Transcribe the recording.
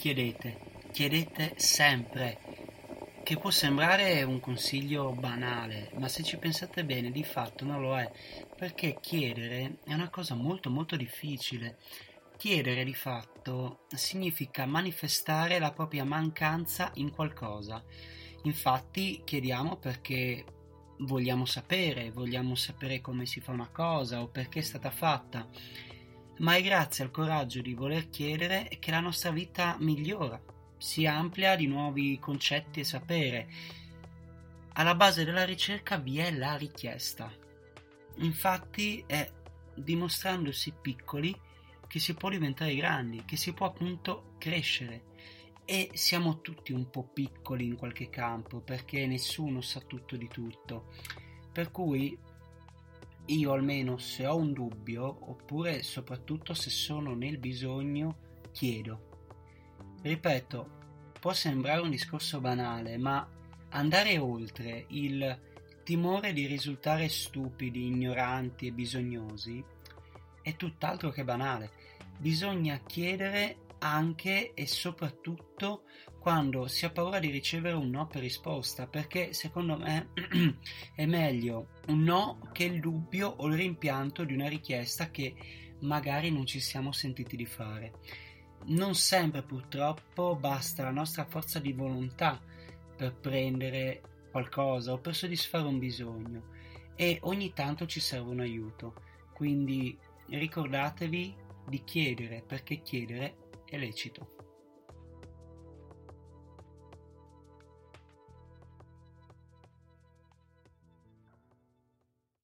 chiedete, chiedete sempre, che può sembrare un consiglio banale, ma se ci pensate bene di fatto non lo è, perché chiedere è una cosa molto molto difficile. Chiedere di fatto significa manifestare la propria mancanza in qualcosa. Infatti chiediamo perché vogliamo sapere, vogliamo sapere come si fa una cosa o perché è stata fatta ma è grazie al coraggio di voler chiedere che la nostra vita migliora, si amplia di nuovi concetti e sapere. Alla base della ricerca vi è la richiesta. Infatti è dimostrandosi piccoli che si può diventare grandi, che si può appunto crescere. E siamo tutti un po' piccoli in qualche campo perché nessuno sa tutto di tutto. Per cui io almeno se ho un dubbio, oppure soprattutto se sono nel bisogno, chiedo. Ripeto, può sembrare un discorso banale, ma andare oltre il timore di risultare stupidi, ignoranti e bisognosi è tutt'altro che banale. Bisogna chiedere anche e soprattutto quando si ha paura di ricevere un no per risposta, perché secondo me è meglio un no che il dubbio o il rimpianto di una richiesta che magari non ci siamo sentiti di fare. Non sempre purtroppo basta la nostra forza di volontà per prendere qualcosa o per soddisfare un bisogno e ogni tanto ci serve un aiuto. Quindi ricordatevi di chiedere perché chiedere è lecito.